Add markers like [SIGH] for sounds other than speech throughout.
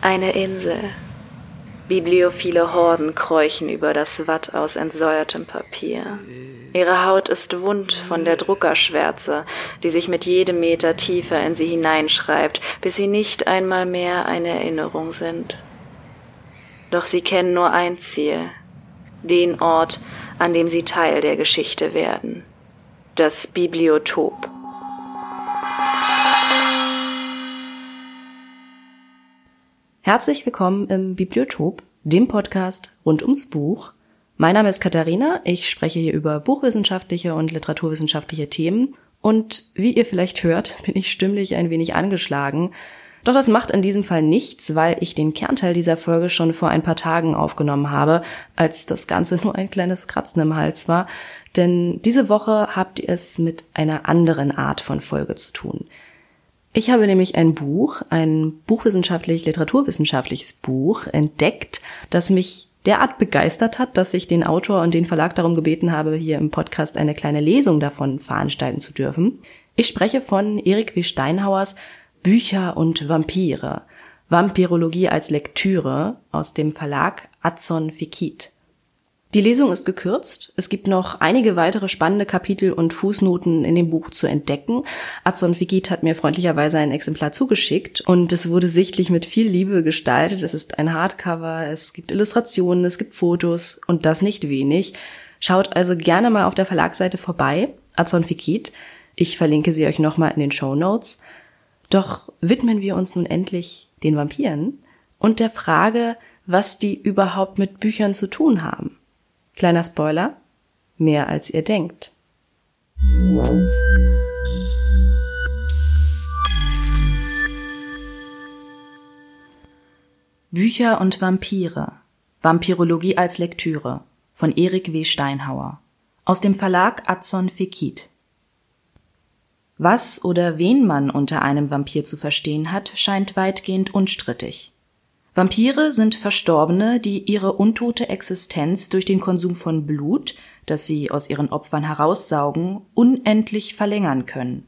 Eine Insel. Bibliophile Horden kräuchen über das Watt aus entsäuertem Papier. Ihre Haut ist wund von der Druckerschwärze, die sich mit jedem Meter tiefer in sie hineinschreibt, bis sie nicht einmal mehr eine Erinnerung sind. Doch sie kennen nur ein Ziel, den Ort, an dem sie Teil der Geschichte werden, das Bibliotop. Herzlich willkommen im Bibliotop, dem Podcast rund ums Buch. Mein Name ist Katharina, ich spreche hier über buchwissenschaftliche und literaturwissenschaftliche Themen und wie ihr vielleicht hört, [LAUGHS] bin ich stimmlich ein wenig angeschlagen. Doch das macht in diesem Fall nichts, weil ich den Kernteil dieser Folge schon vor ein paar Tagen aufgenommen habe, als das Ganze nur ein kleines Kratzen im Hals war. Denn diese Woche habt ihr es mit einer anderen Art von Folge zu tun. Ich habe nämlich ein Buch, ein buchwissenschaftlich-literaturwissenschaftliches Buch entdeckt, das mich derart begeistert hat, dass ich den Autor und den Verlag darum gebeten habe, hier im Podcast eine kleine Lesung davon veranstalten zu dürfen. Ich spreche von Erik W. Steinhauers Bücher und Vampire. Vampirologie als Lektüre aus dem Verlag Adson Fikit. Die Lesung ist gekürzt. Es gibt noch einige weitere spannende Kapitel und Fußnoten in dem Buch zu entdecken. Adson Figit hat mir freundlicherweise ein Exemplar zugeschickt und es wurde sichtlich mit viel Liebe gestaltet. Es ist ein Hardcover, es gibt Illustrationen, es gibt Fotos und das nicht wenig. Schaut also gerne mal auf der Verlagsseite vorbei, Adson Fikit. Ich verlinke sie euch nochmal in den Show Notes. Doch widmen wir uns nun endlich den Vampiren und der Frage, was die überhaupt mit Büchern zu tun haben. Kleiner Spoiler, mehr als ihr denkt. Bücher und Vampire. Vampirologie als Lektüre von Erik W. Steinhauer aus dem Verlag Adson Fekit. Was oder wen man unter einem Vampir zu verstehen hat, scheint weitgehend unstrittig. Vampire sind Verstorbene, die ihre untote Existenz durch den Konsum von Blut, das sie aus ihren Opfern heraussaugen, unendlich verlängern können.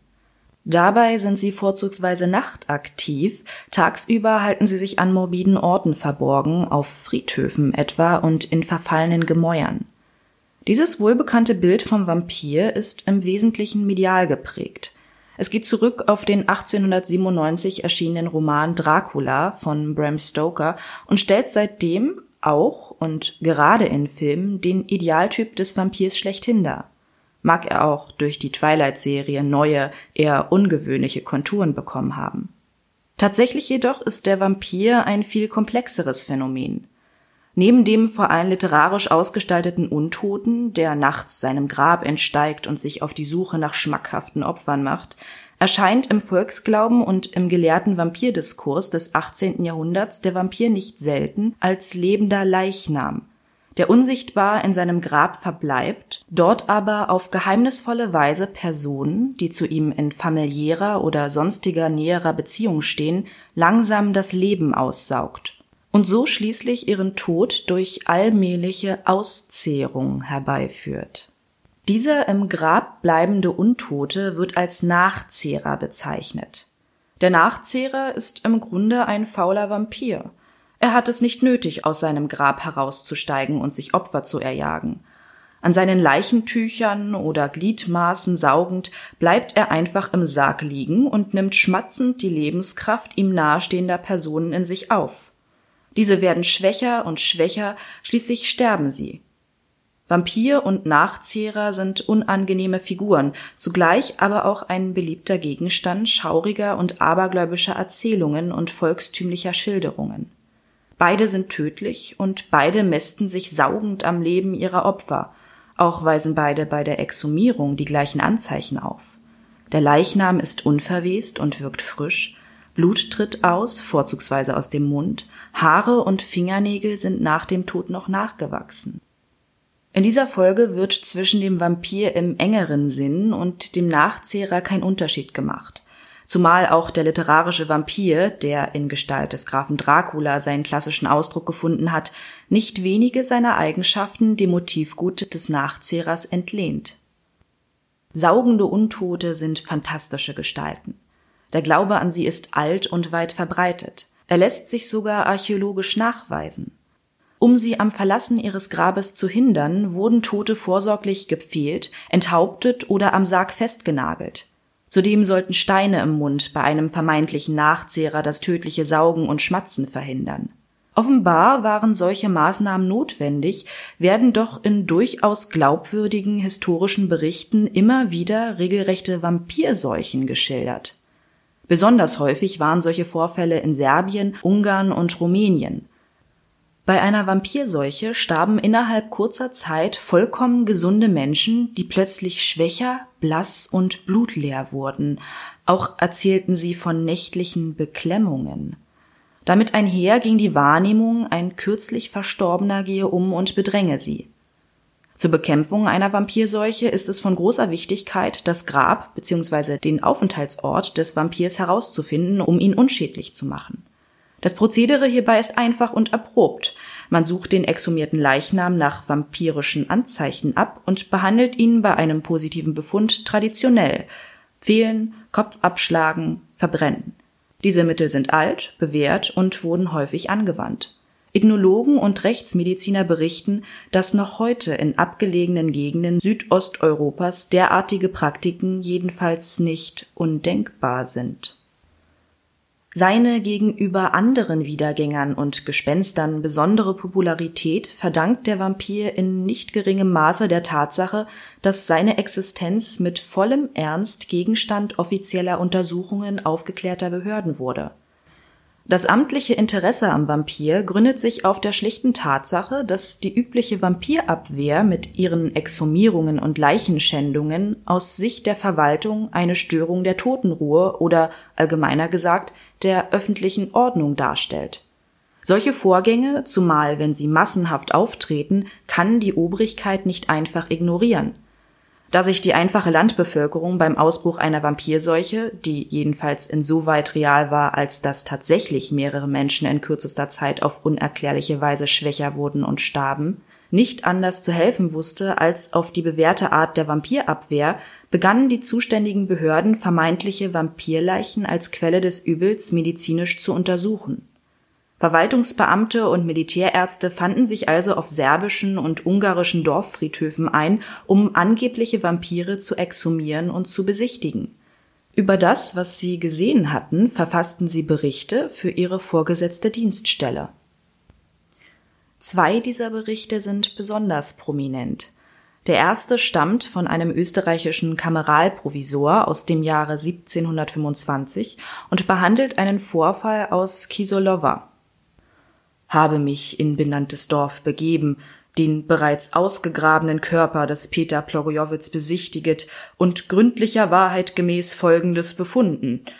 Dabei sind sie vorzugsweise nachtaktiv, tagsüber halten sie sich an morbiden Orten verborgen, auf Friedhöfen etwa und in verfallenen Gemäuern. Dieses wohlbekannte Bild vom Vampir ist im Wesentlichen medial geprägt. Es geht zurück auf den 1897 erschienenen Roman Dracula von Bram Stoker und stellt seitdem auch und gerade in Filmen den Idealtyp des Vampirs schlechthin dar. Mag er auch durch die Twilight-Serie neue, eher ungewöhnliche Konturen bekommen haben. Tatsächlich jedoch ist der Vampir ein viel komplexeres Phänomen. Neben dem vor allem literarisch ausgestalteten Untoten, der nachts seinem Grab entsteigt und sich auf die Suche nach schmackhaften Opfern macht, erscheint im Volksglauben und im gelehrten Vampirdiskurs des 18. Jahrhunderts der Vampir nicht selten als lebender Leichnam, der unsichtbar in seinem Grab verbleibt, dort aber auf geheimnisvolle Weise Personen, die zu ihm in familiärer oder sonstiger näherer Beziehung stehen, langsam das Leben aussaugt und so schließlich ihren Tod durch allmähliche Auszehrung herbeiführt. Dieser im Grab bleibende Untote wird als Nachzehrer bezeichnet. Der Nachzehrer ist im Grunde ein fauler Vampir. Er hat es nicht nötig, aus seinem Grab herauszusteigen und sich Opfer zu erjagen. An seinen Leichentüchern oder Gliedmaßen saugend bleibt er einfach im Sarg liegen und nimmt schmatzend die Lebenskraft ihm nahestehender Personen in sich auf. Diese werden schwächer und schwächer, schließlich sterben sie. Vampir und Nachzehrer sind unangenehme Figuren, zugleich aber auch ein beliebter Gegenstand schauriger und abergläubischer Erzählungen und volkstümlicher Schilderungen. Beide sind tödlich und beide mästen sich saugend am Leben ihrer Opfer, auch weisen beide bei der Exhumierung die gleichen Anzeichen auf. Der Leichnam ist unverwest und wirkt frisch, Blut tritt aus, vorzugsweise aus dem Mund, Haare und Fingernägel sind nach dem Tod noch nachgewachsen. In dieser Folge wird zwischen dem Vampir im engeren Sinn und dem Nachzehrer kein Unterschied gemacht. Zumal auch der literarische Vampir, der in Gestalt des Grafen Dracula seinen klassischen Ausdruck gefunden hat, nicht wenige seiner Eigenschaften dem Motivgut des Nachzehrers entlehnt. Saugende Untote sind fantastische Gestalten. Der Glaube an sie ist alt und weit verbreitet. Er lässt sich sogar archäologisch nachweisen. Um sie am Verlassen ihres Grabes zu hindern, wurden Tote vorsorglich gepfählt, enthauptet oder am Sarg festgenagelt. Zudem sollten Steine im Mund bei einem vermeintlichen Nachzehrer das tödliche Saugen und Schmatzen verhindern. Offenbar waren solche Maßnahmen notwendig, werden doch in durchaus glaubwürdigen historischen Berichten immer wieder regelrechte Vampirseuchen geschildert. Besonders häufig waren solche Vorfälle in Serbien, Ungarn und Rumänien. Bei einer Vampirseuche starben innerhalb kurzer Zeit vollkommen gesunde Menschen, die plötzlich schwächer, blass und blutleer wurden. Auch erzählten sie von nächtlichen Beklemmungen. Damit einher ging die Wahrnehmung, ein kürzlich Verstorbener gehe um und bedränge sie. Zur Bekämpfung einer Vampirseuche ist es von großer Wichtigkeit, das Grab bzw. den Aufenthaltsort des Vampirs herauszufinden, um ihn unschädlich zu machen. Das Prozedere hierbei ist einfach und erprobt. Man sucht den exhumierten Leichnam nach vampirischen Anzeichen ab und behandelt ihn bei einem positiven Befund traditionell. Fehlen, Kopf abschlagen, verbrennen. Diese Mittel sind alt, bewährt und wurden häufig angewandt. Ethnologen und Rechtsmediziner berichten, dass noch heute in abgelegenen Gegenden Südosteuropas derartige Praktiken jedenfalls nicht undenkbar sind seine gegenüber anderen Wiedergängern und Gespenstern besondere Popularität verdankt der Vampir in nicht geringem Maße der Tatsache, dass seine Existenz mit vollem Ernst Gegenstand offizieller Untersuchungen aufgeklärter Behörden wurde. Das amtliche Interesse am Vampir gründet sich auf der schlichten Tatsache, dass die übliche Vampirabwehr mit ihren Exhumierungen und Leichenschändungen aus Sicht der Verwaltung eine Störung der Totenruhe oder allgemeiner gesagt der öffentlichen Ordnung darstellt. Solche Vorgänge, zumal wenn sie massenhaft auftreten, kann die Obrigkeit nicht einfach ignorieren. Da sich die einfache Landbevölkerung beim Ausbruch einer Vampirseuche, die jedenfalls insoweit real war, als dass tatsächlich mehrere Menschen in kürzester Zeit auf unerklärliche Weise schwächer wurden und starben, nicht anders zu helfen wusste als auf die bewährte Art der Vampirabwehr, begannen die zuständigen Behörden vermeintliche Vampirleichen als Quelle des Übels medizinisch zu untersuchen. Verwaltungsbeamte und Militärärzte fanden sich also auf serbischen und ungarischen Dorffriedhöfen ein, um angebliche Vampire zu exhumieren und zu besichtigen. Über das, was sie gesehen hatten, verfassten sie Berichte für ihre vorgesetzte Dienststelle. Zwei dieser Berichte sind besonders prominent. Der erste stammt von einem österreichischen Kameralprovisor aus dem Jahre 1725 und behandelt einen Vorfall aus Kisolowa. Habe mich in benanntes Dorf begeben, den bereits ausgegrabenen Körper des Peter Plogojowitz besichtiget und gründlicher Wahrheit gemäß Folgendes befunden –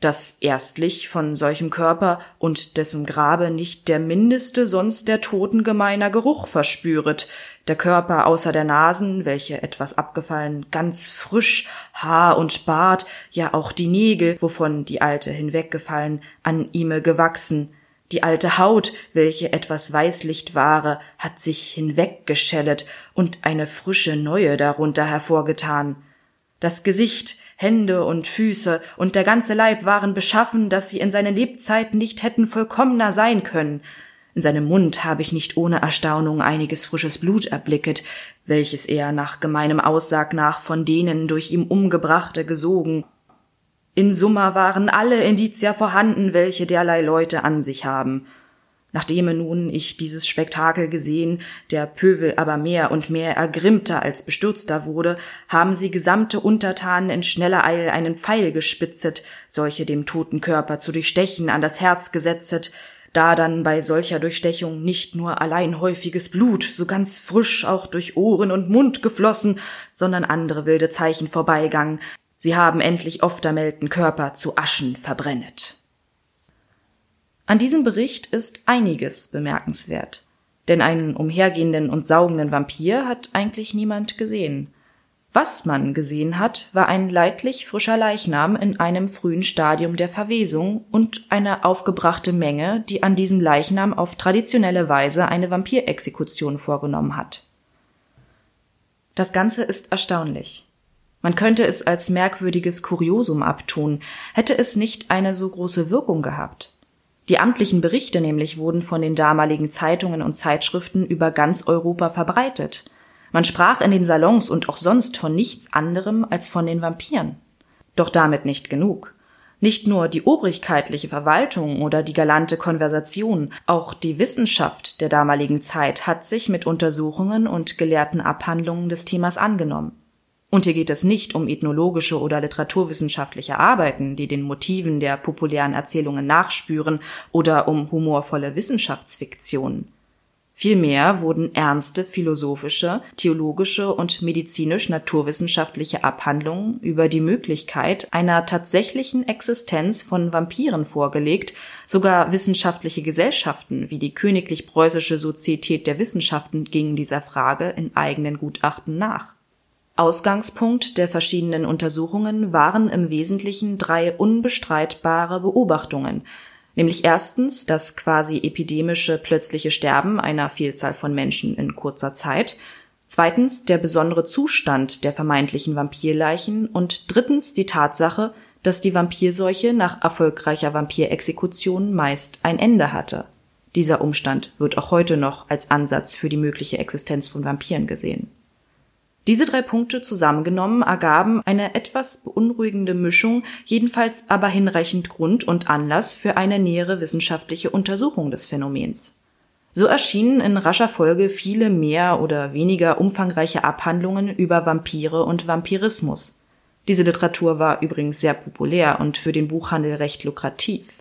dass erstlich von solchem Körper und dessen Grabe nicht der mindeste sonst der Toten gemeiner Geruch verspüret, der Körper außer der Nasen, welche etwas abgefallen, ganz frisch, Haar und Bart, ja auch die Nägel, wovon die alte hinweggefallen, an ihme gewachsen, die alte Haut, welche etwas weißlicht ware, hat sich hinweggeschellet und eine frische neue darunter hervorgetan. Das Gesicht, Hände und Füße und der ganze Leib waren beschaffen, dass sie in seinen Lebzeiten nicht hätten vollkommener sein können. In seinem Mund habe ich nicht ohne Erstaunung einiges frisches Blut erblicket, welches er nach gemeinem Aussag nach von denen durch ihm umgebrachte gesogen. In Summa waren alle Indizia vorhanden, welche derlei Leute an sich haben. Nachdem nun ich dieses Spektakel gesehen, der Pövel aber mehr und mehr ergrimmter als bestürzter wurde, haben sie gesamte Untertanen in schneller Eil einen Pfeil gespitzet, solche dem toten Körper zu durchstechen an das Herz gesetzet, da dann bei solcher Durchstechung nicht nur allein häufiges Blut, so ganz frisch auch durch Ohren und Mund geflossen, sondern andere wilde Zeichen vorbeigangen, sie haben endlich ofter melden Körper zu Aschen verbrennet. An diesem Bericht ist einiges bemerkenswert. Denn einen umhergehenden und saugenden Vampir hat eigentlich niemand gesehen. Was man gesehen hat, war ein leidlich frischer Leichnam in einem frühen Stadium der Verwesung und eine aufgebrachte Menge, die an diesem Leichnam auf traditionelle Weise eine Vampirexekution vorgenommen hat. Das Ganze ist erstaunlich. Man könnte es als merkwürdiges Kuriosum abtun, hätte es nicht eine so große Wirkung gehabt. Die amtlichen Berichte nämlich wurden von den damaligen Zeitungen und Zeitschriften über ganz Europa verbreitet. Man sprach in den Salons und auch sonst von nichts anderem als von den Vampiren. Doch damit nicht genug. Nicht nur die obrigkeitliche Verwaltung oder die galante Konversation, auch die Wissenschaft der damaligen Zeit hat sich mit Untersuchungen und gelehrten Abhandlungen des Themas angenommen. Und hier geht es nicht um ethnologische oder literaturwissenschaftliche Arbeiten, die den Motiven der populären Erzählungen nachspüren, oder um humorvolle Wissenschaftsfiktionen. Vielmehr wurden ernste philosophische, theologische und medizinisch-naturwissenschaftliche Abhandlungen über die Möglichkeit einer tatsächlichen Existenz von Vampiren vorgelegt, sogar wissenschaftliche Gesellschaften wie die Königlich Preußische Sozietät der Wissenschaften gingen dieser Frage in eigenen Gutachten nach Ausgangspunkt der verschiedenen Untersuchungen waren im Wesentlichen drei unbestreitbare Beobachtungen, nämlich erstens das quasi epidemische plötzliche Sterben einer Vielzahl von Menschen in kurzer Zeit, zweitens der besondere Zustand der vermeintlichen Vampirleichen. Und drittens die Tatsache, dass die Vampirseuche nach erfolgreicher Vampirexekution meist ein Ende hatte. Dieser Umstand wird auch heute noch als Ansatz für die mögliche Existenz von Vampiren gesehen diese drei Punkte zusammengenommen ergaben eine etwas beunruhigende Mischung, jedenfalls aber hinreichend Grund und Anlass für eine nähere wissenschaftliche Untersuchung des Phänomens. So erschienen in rascher Folge viele mehr oder weniger umfangreiche Abhandlungen über Vampire und Vampirismus. Diese Literatur war übrigens sehr populär und für den Buchhandel recht lukrativ.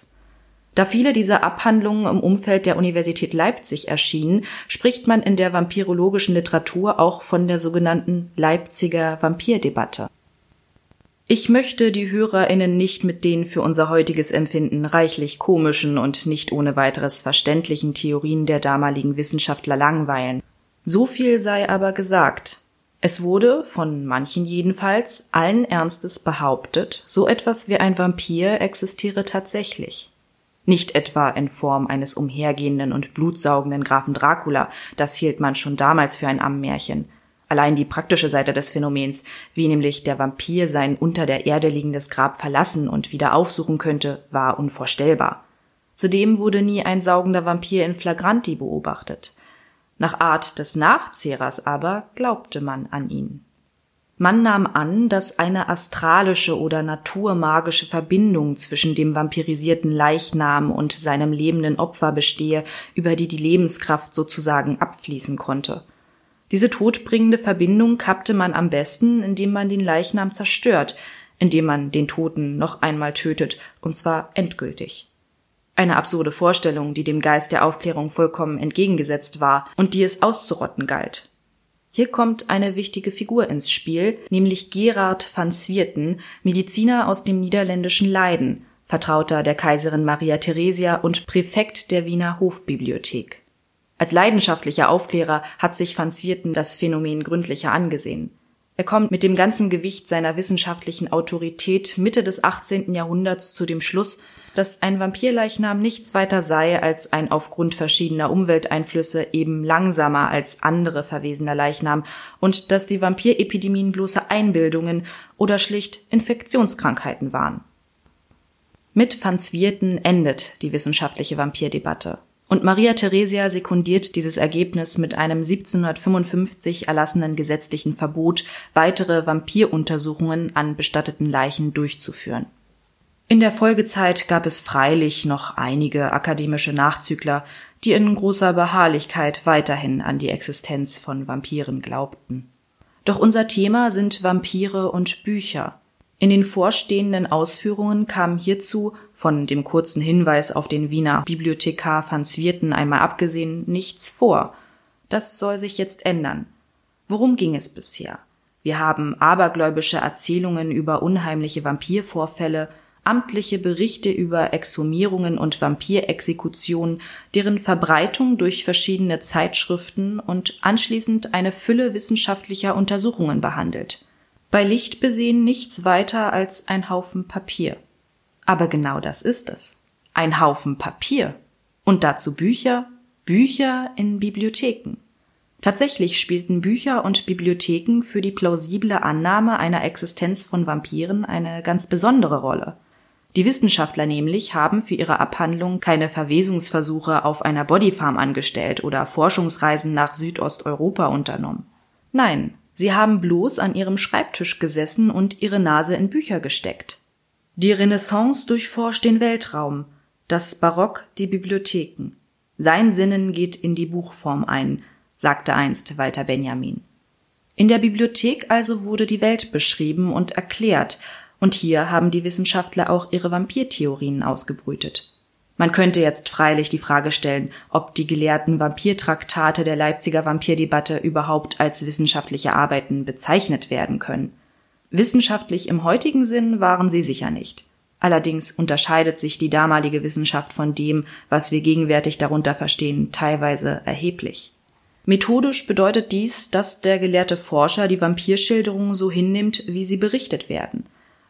Da viele dieser Abhandlungen im Umfeld der Universität Leipzig erschienen, spricht man in der vampirologischen Literatur auch von der sogenannten Leipziger Vampirdebatte. Ich möchte die HörerInnen nicht mit den für unser heutiges Empfinden reichlich komischen und nicht ohne weiteres verständlichen Theorien der damaligen Wissenschaftler langweilen. So viel sei aber gesagt. Es wurde, von manchen jedenfalls, allen Ernstes behauptet, so etwas wie ein Vampir existiere tatsächlich. Nicht etwa in Form eines umhergehenden und blutsaugenden Grafen Dracula, das hielt man schon damals für ein Ammenmärchen. Allein die praktische Seite des Phänomens, wie nämlich der Vampir sein unter der Erde liegendes Grab verlassen und wieder aufsuchen könnte, war unvorstellbar. Zudem wurde nie ein saugender Vampir in Flagranti beobachtet. Nach Art des Nachzehrers aber glaubte man an ihn. Man nahm an, dass eine astralische oder naturmagische Verbindung zwischen dem vampirisierten Leichnam und seinem lebenden Opfer bestehe, über die die Lebenskraft sozusagen abfließen konnte. Diese todbringende Verbindung kappte man am besten, indem man den Leichnam zerstört, indem man den Toten noch einmal tötet, und zwar endgültig. Eine absurde Vorstellung, die dem Geist der Aufklärung vollkommen entgegengesetzt war und die es auszurotten galt. Hier kommt eine wichtige Figur ins Spiel, nämlich Gerard van Swierten, Mediziner aus dem niederländischen Leiden, Vertrauter der Kaiserin Maria Theresia und Präfekt der Wiener Hofbibliothek. Als leidenschaftlicher Aufklärer hat sich van Swierten das Phänomen gründlicher angesehen. Er kommt mit dem ganzen Gewicht seiner wissenschaftlichen Autorität Mitte des 18. Jahrhunderts zu dem Schluss, dass ein Vampirleichnam nichts weiter sei als ein aufgrund verschiedener Umwelteinflüsse eben langsamer als andere verwesener Leichnam und dass die Vampirepidemien bloße Einbildungen oder schlicht Infektionskrankheiten waren. Mit Van Swierten endet die wissenschaftliche Vampirdebatte. Und Maria Theresia sekundiert dieses Ergebnis mit einem 1755 erlassenen gesetzlichen Verbot, weitere Vampiruntersuchungen an bestatteten Leichen durchzuführen. In der Folgezeit gab es freilich noch einige akademische Nachzügler, die in großer Beharrlichkeit weiterhin an die Existenz von Vampiren glaubten. Doch unser Thema sind Vampire und Bücher. In den vorstehenden Ausführungen kam hierzu, von dem kurzen Hinweis auf den Wiener Bibliothekar van Zwierten einmal abgesehen, nichts vor. Das soll sich jetzt ändern. Worum ging es bisher? Wir haben abergläubische Erzählungen über unheimliche Vampirvorfälle, amtliche Berichte über Exhumierungen und Vampirexekutionen, deren Verbreitung durch verschiedene Zeitschriften und anschließend eine Fülle wissenschaftlicher Untersuchungen behandelt. Bei Licht besehen nichts weiter als ein Haufen Papier. Aber genau das ist es. Ein Haufen Papier. Und dazu Bücher, Bücher in Bibliotheken. Tatsächlich spielten Bücher und Bibliotheken für die plausible Annahme einer Existenz von Vampiren eine ganz besondere Rolle. Die Wissenschaftler nämlich haben für ihre Abhandlung keine Verwesungsversuche auf einer Bodyfarm angestellt oder Forschungsreisen nach Südosteuropa unternommen. Nein, sie haben bloß an ihrem Schreibtisch gesessen und ihre Nase in Bücher gesteckt. Die Renaissance durchforscht den Weltraum, das Barock die Bibliotheken. Sein Sinnen geht in die Buchform ein, sagte einst Walter Benjamin. In der Bibliothek also wurde die Welt beschrieben und erklärt, und hier haben die Wissenschaftler auch ihre Vampirtheorien ausgebrütet. Man könnte jetzt freilich die Frage stellen, ob die gelehrten Vampirtraktate der Leipziger Vampirdebatte überhaupt als wissenschaftliche Arbeiten bezeichnet werden können. Wissenschaftlich im heutigen Sinn waren sie sicher nicht. Allerdings unterscheidet sich die damalige Wissenschaft von dem, was wir gegenwärtig darunter verstehen, teilweise erheblich. Methodisch bedeutet dies, dass der gelehrte Forscher die Vampirschilderungen so hinnimmt, wie sie berichtet werden.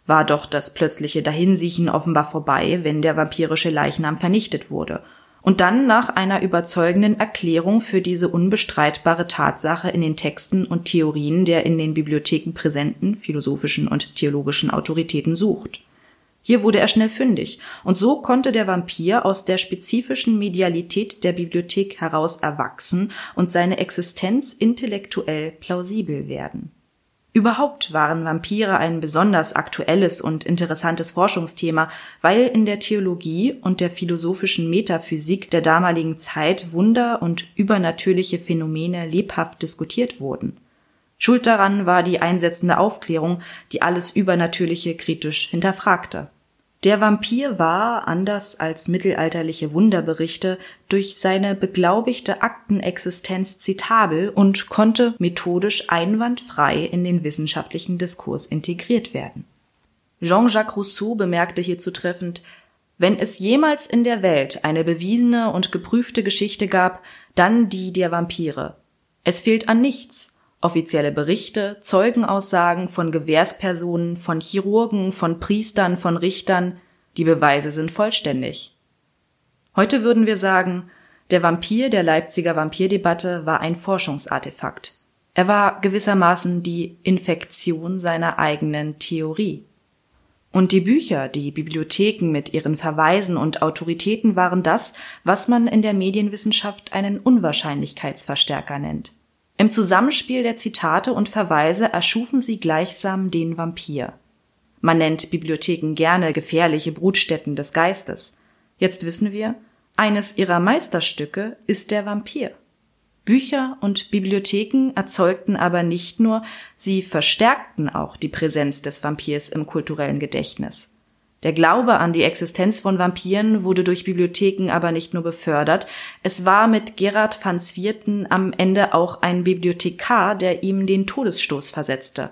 War doch das plötzliche Dahinsiechen offenbar vorbei, wenn der vampirische Leichnam vernichtet wurde, und dann nach einer überzeugenden Erklärung für diese unbestreitbare Tatsache in den Texten und Theorien der in den Bibliotheken präsenten philosophischen und theologischen Autoritäten sucht. Hier wurde er schnell fündig, und so konnte der Vampir aus der spezifischen Medialität der Bibliothek heraus erwachsen und seine Existenz intellektuell plausibel werden. Überhaupt waren Vampire ein besonders aktuelles und interessantes Forschungsthema, weil in der Theologie und der philosophischen Metaphysik der damaligen Zeit Wunder und übernatürliche Phänomene lebhaft diskutiert wurden. Schuld daran war die einsetzende Aufklärung, die alles Übernatürliche kritisch hinterfragte. Der Vampir war, anders als mittelalterliche Wunderberichte, durch seine beglaubigte Aktenexistenz zitabel und konnte methodisch einwandfrei in den wissenschaftlichen Diskurs integriert werden. Jean-Jacques Rousseau bemerkte hierzu treffend, wenn es jemals in der Welt eine bewiesene und geprüfte Geschichte gab, dann die der Vampire. Es fehlt an nichts, offizielle Berichte, Zeugenaussagen von Gewährspersonen, von Chirurgen, von Priestern, von Richtern, die Beweise sind vollständig. Heute würden wir sagen, der Vampir der Leipziger Vampirdebatte war ein Forschungsartefakt. Er war gewissermaßen die Infektion seiner eigenen Theorie. Und die Bücher, die Bibliotheken mit ihren Verweisen und Autoritäten waren das, was man in der Medienwissenschaft einen Unwahrscheinlichkeitsverstärker nennt. Im Zusammenspiel der Zitate und Verweise erschufen sie gleichsam den Vampir. Man nennt Bibliotheken gerne gefährliche Brutstätten des Geistes. Jetzt wissen wir, eines ihrer Meisterstücke ist der Vampir. Bücher und Bibliotheken erzeugten aber nicht nur, sie verstärkten auch die Präsenz des Vampirs im kulturellen Gedächtnis. Der Glaube an die Existenz von Vampiren wurde durch Bibliotheken aber nicht nur befördert, es war mit Gerard van Swierten am Ende auch ein Bibliothekar, der ihm den Todesstoß versetzte.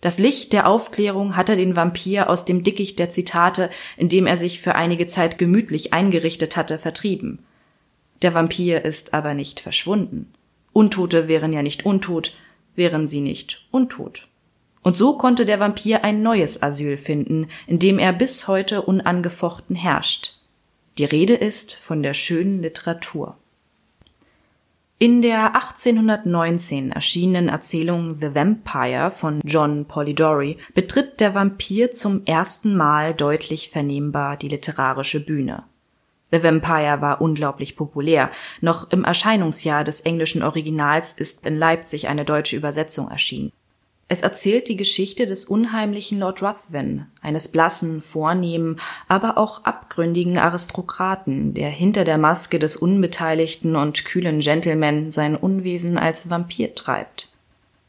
Das Licht der Aufklärung hatte den Vampir aus dem Dickicht der Zitate, in dem er sich für einige Zeit gemütlich eingerichtet hatte, vertrieben. Der Vampir ist aber nicht verschwunden. Untote wären ja nicht untot, wären sie nicht untot. Und so konnte der Vampir ein neues Asyl finden, in dem er bis heute unangefochten herrscht. Die Rede ist von der schönen Literatur. In der 1819 erschienenen Erzählung The Vampire von John Polidori betritt der Vampir zum ersten Mal deutlich vernehmbar die literarische Bühne. The Vampire war unglaublich populär. Noch im Erscheinungsjahr des englischen Originals ist in Leipzig eine deutsche Übersetzung erschienen. Es erzählt die Geschichte des unheimlichen Lord Ruthven, eines blassen, vornehmen, aber auch abgründigen Aristokraten, der hinter der Maske des unbeteiligten und kühlen Gentleman sein Unwesen als Vampir treibt.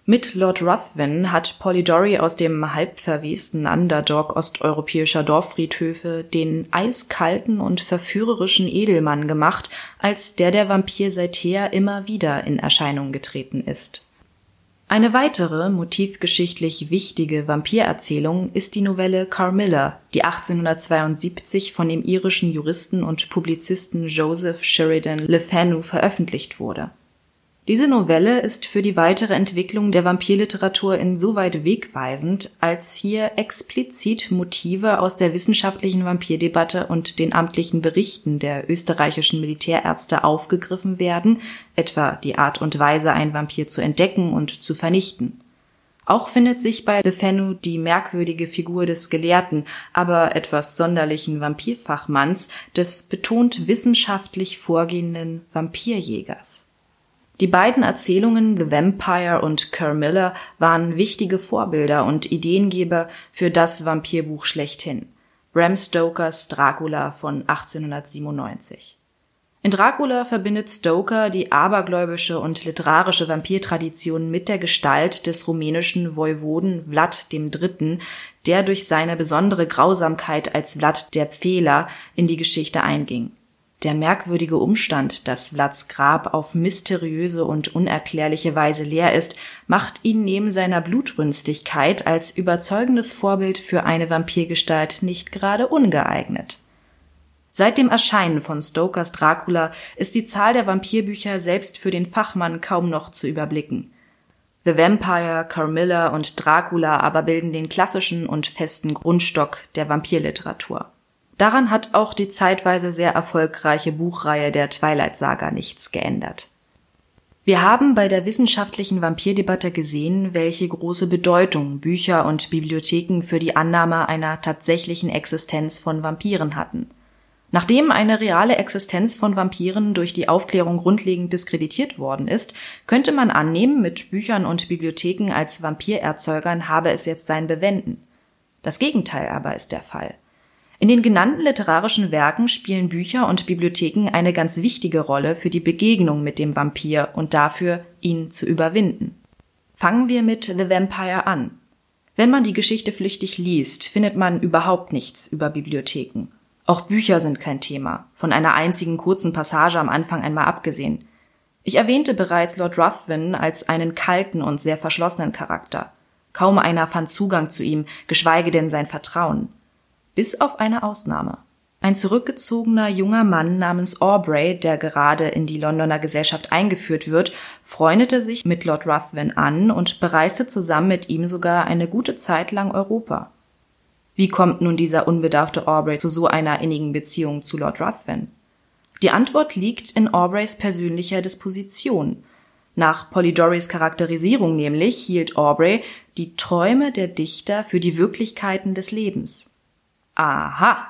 Mit Lord Ruthven hat Polidori aus dem halbverwesten Underdog osteuropäischer Dorffriedhöfe den eiskalten und verführerischen Edelmann gemacht, als der der Vampir seither immer wieder in Erscheinung getreten ist. Eine weitere motivgeschichtlich wichtige Vampirerzählung ist die Novelle Carmilla, die 1872 von dem irischen Juristen und Publizisten Joseph Sheridan Le Fanu veröffentlicht wurde. Diese Novelle ist für die weitere Entwicklung der Vampirliteratur insoweit wegweisend, als hier explizit Motive aus der wissenschaftlichen Vampirdebatte und den amtlichen Berichten der österreichischen Militärärzte aufgegriffen werden, etwa die Art und Weise, einen Vampir zu entdecken und zu vernichten. Auch findet sich bei Le Fanu die merkwürdige Figur des gelehrten, aber etwas sonderlichen Vampirfachmanns, des betont wissenschaftlich vorgehenden Vampirjägers. Die beiden Erzählungen The Vampire und Carmilla waren wichtige Vorbilder und Ideengeber für das Vampirbuch schlechthin, Bram Stokers Dracula von 1897. In Dracula verbindet Stoker die abergläubische und literarische Vampirtradition mit der Gestalt des rumänischen Woiwoden Vlad III., der durch seine besondere Grausamkeit als Vlad der Pfähler in die Geschichte einging der merkwürdige Umstand, dass Vlads Grab auf mysteriöse und unerklärliche Weise leer ist, macht ihn neben seiner Blutrünstigkeit als überzeugendes Vorbild für eine Vampirgestalt nicht gerade ungeeignet. Seit dem Erscheinen von Stokers Dracula ist die Zahl der Vampirbücher selbst für den Fachmann kaum noch zu überblicken. The Vampire, Carmilla und Dracula aber bilden den klassischen und festen Grundstock der Vampirliteratur. Daran hat auch die zeitweise sehr erfolgreiche Buchreihe der Twilight Saga nichts geändert. Wir haben bei der wissenschaftlichen Vampirdebatte gesehen, welche große Bedeutung Bücher und Bibliotheken für die Annahme einer tatsächlichen Existenz von Vampiren hatten. Nachdem eine reale Existenz von Vampiren durch die Aufklärung grundlegend diskreditiert worden ist, könnte man annehmen, mit Büchern und Bibliotheken als Vampirerzeugern habe es jetzt sein Bewenden. Das Gegenteil aber ist der Fall. In den genannten literarischen Werken spielen Bücher und Bibliotheken eine ganz wichtige Rolle für die Begegnung mit dem Vampir und dafür, ihn zu überwinden. Fangen wir mit The Vampire an. Wenn man die Geschichte flüchtig liest, findet man überhaupt nichts über Bibliotheken. Auch Bücher sind kein Thema, von einer einzigen kurzen Passage am Anfang einmal abgesehen. Ich erwähnte bereits Lord Ruthven als einen kalten und sehr verschlossenen Charakter. Kaum einer fand Zugang zu ihm, geschweige denn sein Vertrauen bis auf eine Ausnahme. Ein zurückgezogener junger Mann namens Aubrey, der gerade in die Londoner Gesellschaft eingeführt wird, freundete sich mit Lord Ruthven an und bereiste zusammen mit ihm sogar eine gute Zeit lang Europa. Wie kommt nun dieser unbedarfte Aubrey zu so einer innigen Beziehung zu Lord Ruthven? Die Antwort liegt in Aubreys persönlicher Disposition. Nach Polydorys Charakterisierung nämlich hielt Aubrey die Träume der Dichter für die Wirklichkeiten des Lebens. Aha.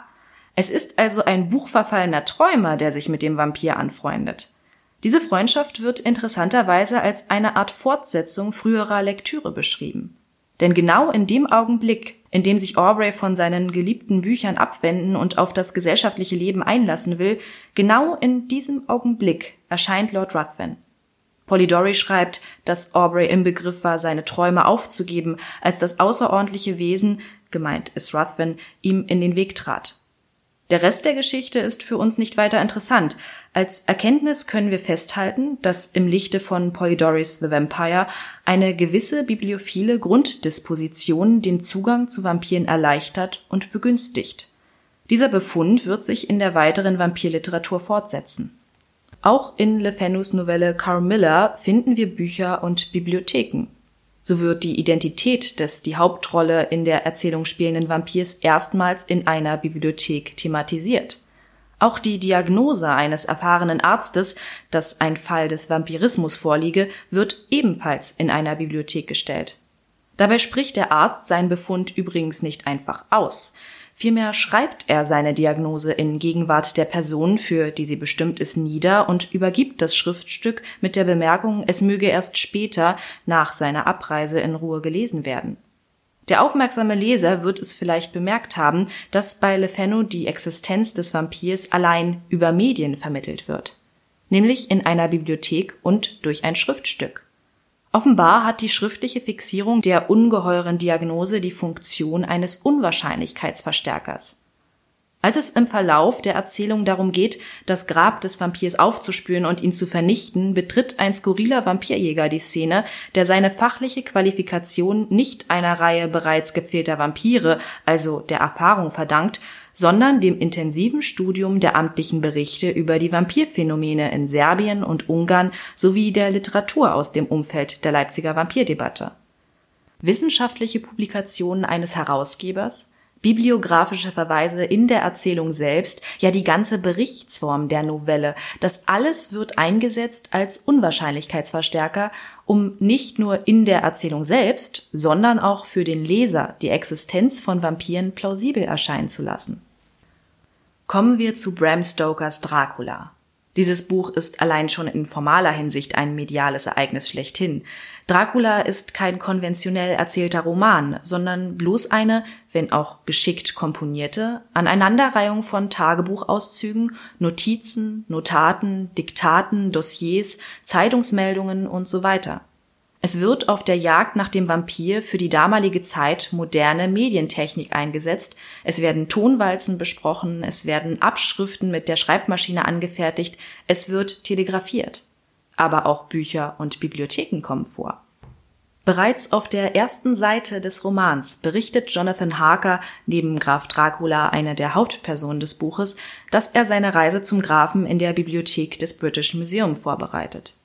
Es ist also ein buchverfallener Träumer, der sich mit dem Vampir anfreundet. Diese Freundschaft wird interessanterweise als eine Art Fortsetzung früherer Lektüre beschrieben. Denn genau in dem Augenblick, in dem sich Aubrey von seinen geliebten Büchern abwenden und auf das gesellschaftliche Leben einlassen will, genau in diesem Augenblick erscheint Lord Ruthven. Polidori schreibt, dass Aubrey im Begriff war, seine Träume aufzugeben, als das außerordentliche Wesen, gemeint ist Ruthven, ihm in den Weg trat. Der Rest der Geschichte ist für uns nicht weiter interessant. Als Erkenntnis können wir festhalten, dass im Lichte von Polydorus the Vampire eine gewisse bibliophile Grunddisposition den Zugang zu Vampiren erleichtert und begünstigt. Dieser Befund wird sich in der weiteren Vampirliteratur fortsetzen. Auch in Le Fannus Novelle Carmilla finden wir Bücher und Bibliotheken. So wird die Identität des die Hauptrolle in der Erzählung spielenden Vampirs erstmals in einer Bibliothek thematisiert. Auch die Diagnose eines erfahrenen Arztes, dass ein Fall des Vampirismus vorliege, wird ebenfalls in einer Bibliothek gestellt. Dabei spricht der Arzt seinen Befund übrigens nicht einfach aus. Vielmehr schreibt er seine Diagnose in Gegenwart der Person, für die sie bestimmt ist, nieder und übergibt das Schriftstück mit der Bemerkung, es möge erst später, nach seiner Abreise, in Ruhe gelesen werden. Der aufmerksame Leser wird es vielleicht bemerkt haben, dass bei Le Fanu die Existenz des Vampirs allein über Medien vermittelt wird, nämlich in einer Bibliothek und durch ein Schriftstück. Offenbar hat die schriftliche Fixierung der ungeheuren Diagnose die Funktion eines Unwahrscheinlichkeitsverstärkers. Als es im Verlauf der Erzählung darum geht, das Grab des Vampirs aufzuspüren und ihn zu vernichten, betritt ein skurriler Vampirjäger die Szene, der seine fachliche Qualifikation nicht einer Reihe bereits gepfählter Vampire, also der Erfahrung verdankt, sondern dem intensiven Studium der amtlichen Berichte über die Vampirphänomene in Serbien und Ungarn sowie der Literatur aus dem Umfeld der Leipziger Vampirdebatte. Wissenschaftliche Publikationen eines Herausgebers bibliografische Verweise in der Erzählung selbst, ja die ganze Berichtsform der Novelle, das alles wird eingesetzt als Unwahrscheinlichkeitsverstärker, um nicht nur in der Erzählung selbst, sondern auch für den Leser die Existenz von Vampiren plausibel erscheinen zu lassen. Kommen wir zu Bram Stokers Dracula. Dieses Buch ist allein schon in formaler Hinsicht ein mediales Ereignis schlechthin. Dracula ist kein konventionell erzählter Roman, sondern bloß eine, wenn auch geschickt komponierte, Aneinanderreihung von Tagebuchauszügen, Notizen, Notaten, Diktaten, Dossiers, Zeitungsmeldungen und so weiter. Es wird auf der Jagd nach dem Vampir für die damalige Zeit moderne Medientechnik eingesetzt, es werden Tonwalzen besprochen, es werden Abschriften mit der Schreibmaschine angefertigt, es wird telegrafiert. Aber auch Bücher und Bibliotheken kommen vor. Bereits auf der ersten Seite des Romans berichtet Jonathan Harker, neben Graf Dracula eine der Hauptpersonen des Buches, dass er seine Reise zum Grafen in der Bibliothek des British Museum vorbereitet.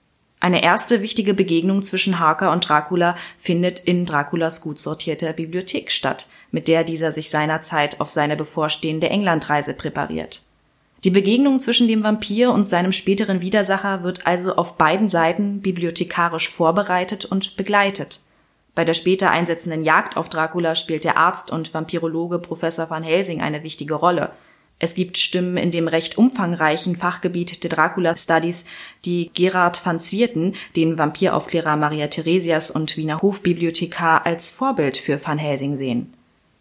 Eine erste wichtige Begegnung zwischen Harker und Dracula findet in Draculas gut sortierter Bibliothek statt, mit der dieser sich seinerzeit auf seine bevorstehende Englandreise präpariert. Die Begegnung zwischen dem Vampir und seinem späteren Widersacher wird also auf beiden Seiten bibliothekarisch vorbereitet und begleitet. Bei der später einsetzenden Jagd auf Dracula spielt der Arzt und Vampirologe Professor van Helsing eine wichtige Rolle – es gibt Stimmen in dem recht umfangreichen Fachgebiet der Dracula Studies, die Gerard van Swierten, den Vampiraufklärer Maria Theresias und Wiener Hofbibliothekar als Vorbild für Van Helsing sehen.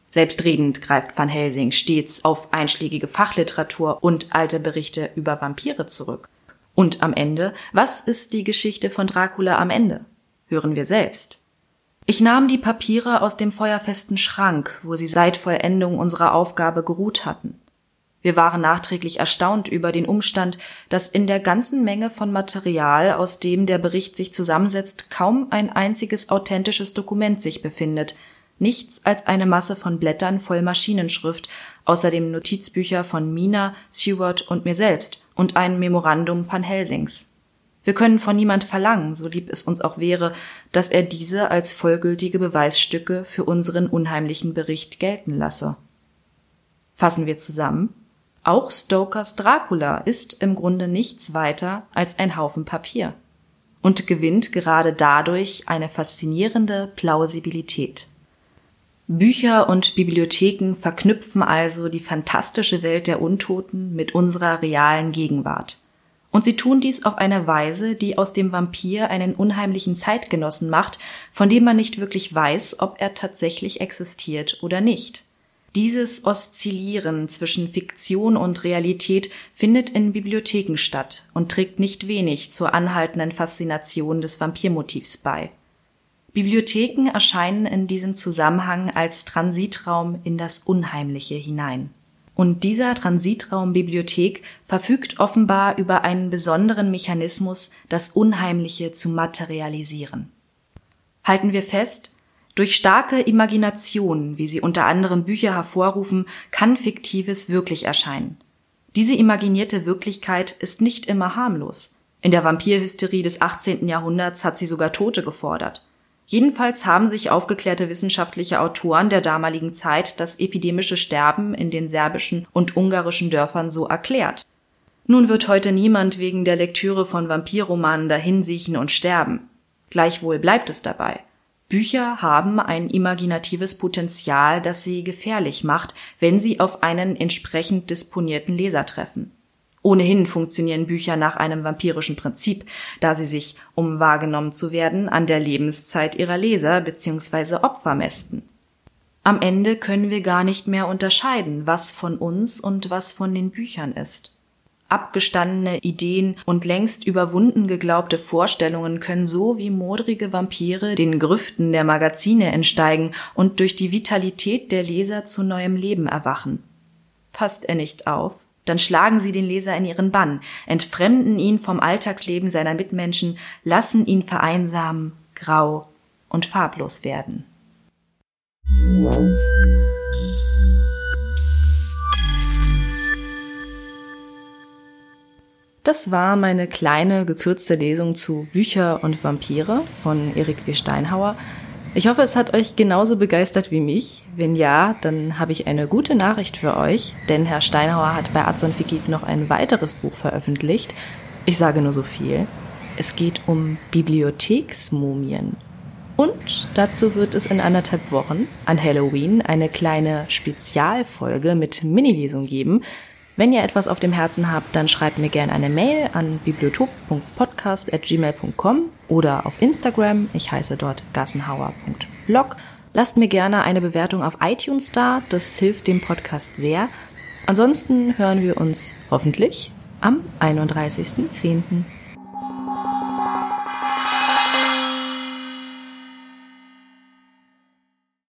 Selbstredend greift Van Helsing stets auf einschlägige Fachliteratur und alte Berichte über Vampire zurück. Und am Ende, was ist die Geschichte von Dracula am Ende? Hören wir selbst. Ich nahm die Papiere aus dem feuerfesten Schrank, wo sie seit Vollendung unserer Aufgabe geruht hatten. Wir waren nachträglich erstaunt über den Umstand, dass in der ganzen Menge von Material, aus dem der Bericht sich zusammensetzt, kaum ein einziges authentisches Dokument sich befindet, nichts als eine Masse von Blättern voll Maschinenschrift, außerdem Notizbücher von Mina, Seward und mir selbst und ein Memorandum van Helsings. Wir können von niemand verlangen, so lieb es uns auch wäre, dass er diese als vollgültige Beweisstücke für unseren unheimlichen Bericht gelten lasse. Fassen wir zusammen. Auch Stokers Dracula ist im Grunde nichts weiter als ein Haufen Papier und gewinnt gerade dadurch eine faszinierende Plausibilität. Bücher und Bibliotheken verknüpfen also die fantastische Welt der Untoten mit unserer realen Gegenwart. Und sie tun dies auf eine Weise, die aus dem Vampir einen unheimlichen Zeitgenossen macht, von dem man nicht wirklich weiß, ob er tatsächlich existiert oder nicht. Dieses Oszillieren zwischen Fiktion und Realität findet in Bibliotheken statt und trägt nicht wenig zur anhaltenden Faszination des Vampirmotivs bei. Bibliotheken erscheinen in diesem Zusammenhang als Transitraum in das Unheimliche hinein. Und dieser Transitraum Bibliothek verfügt offenbar über einen besonderen Mechanismus, das Unheimliche zu materialisieren. Halten wir fest, durch starke Imagination, wie sie unter anderem Bücher hervorrufen, kann Fiktives wirklich erscheinen. Diese imaginierte Wirklichkeit ist nicht immer harmlos. In der Vampirhysterie des 18. Jahrhunderts hat sie sogar Tote gefordert. Jedenfalls haben sich aufgeklärte wissenschaftliche Autoren der damaligen Zeit das epidemische Sterben in den serbischen und ungarischen Dörfern so erklärt. Nun wird heute niemand wegen der Lektüre von Vampirromanen dahinsiechen und sterben. Gleichwohl bleibt es dabei. Bücher haben ein imaginatives Potenzial, das sie gefährlich macht, wenn sie auf einen entsprechend disponierten Leser treffen. Ohnehin funktionieren Bücher nach einem vampirischen Prinzip, da sie sich, um wahrgenommen zu werden, an der Lebenszeit ihrer Leser bzw. Opfer mästen. Am Ende können wir gar nicht mehr unterscheiden, was von uns und was von den Büchern ist. Abgestandene Ideen und längst überwunden geglaubte Vorstellungen können so wie modrige Vampire den Grüften der Magazine entsteigen und durch die Vitalität der Leser zu neuem Leben erwachen. Passt er nicht auf, dann schlagen sie den Leser in ihren Bann, entfremden ihn vom Alltagsleben seiner Mitmenschen, lassen ihn vereinsamen, grau und farblos werden. Das war meine kleine, gekürzte Lesung zu Bücher und Vampire von Erik W. Steinhauer. Ich hoffe, es hat euch genauso begeistert wie mich. Wenn ja, dann habe ich eine gute Nachricht für euch, denn Herr Steinhauer hat bei Azon Fikit noch ein weiteres Buch veröffentlicht. Ich sage nur so viel. Es geht um Bibliotheksmumien. Und dazu wird es in anderthalb Wochen an Halloween eine kleine Spezialfolge mit Minilesung geben, wenn ihr etwas auf dem Herzen habt, dann schreibt mir gerne eine Mail an bibliotop.podcast.gmail.com oder auf Instagram. Ich heiße dort gassenhauer.blog. Lasst mir gerne eine Bewertung auf iTunes da. Das hilft dem Podcast sehr. Ansonsten hören wir uns hoffentlich am 31.10.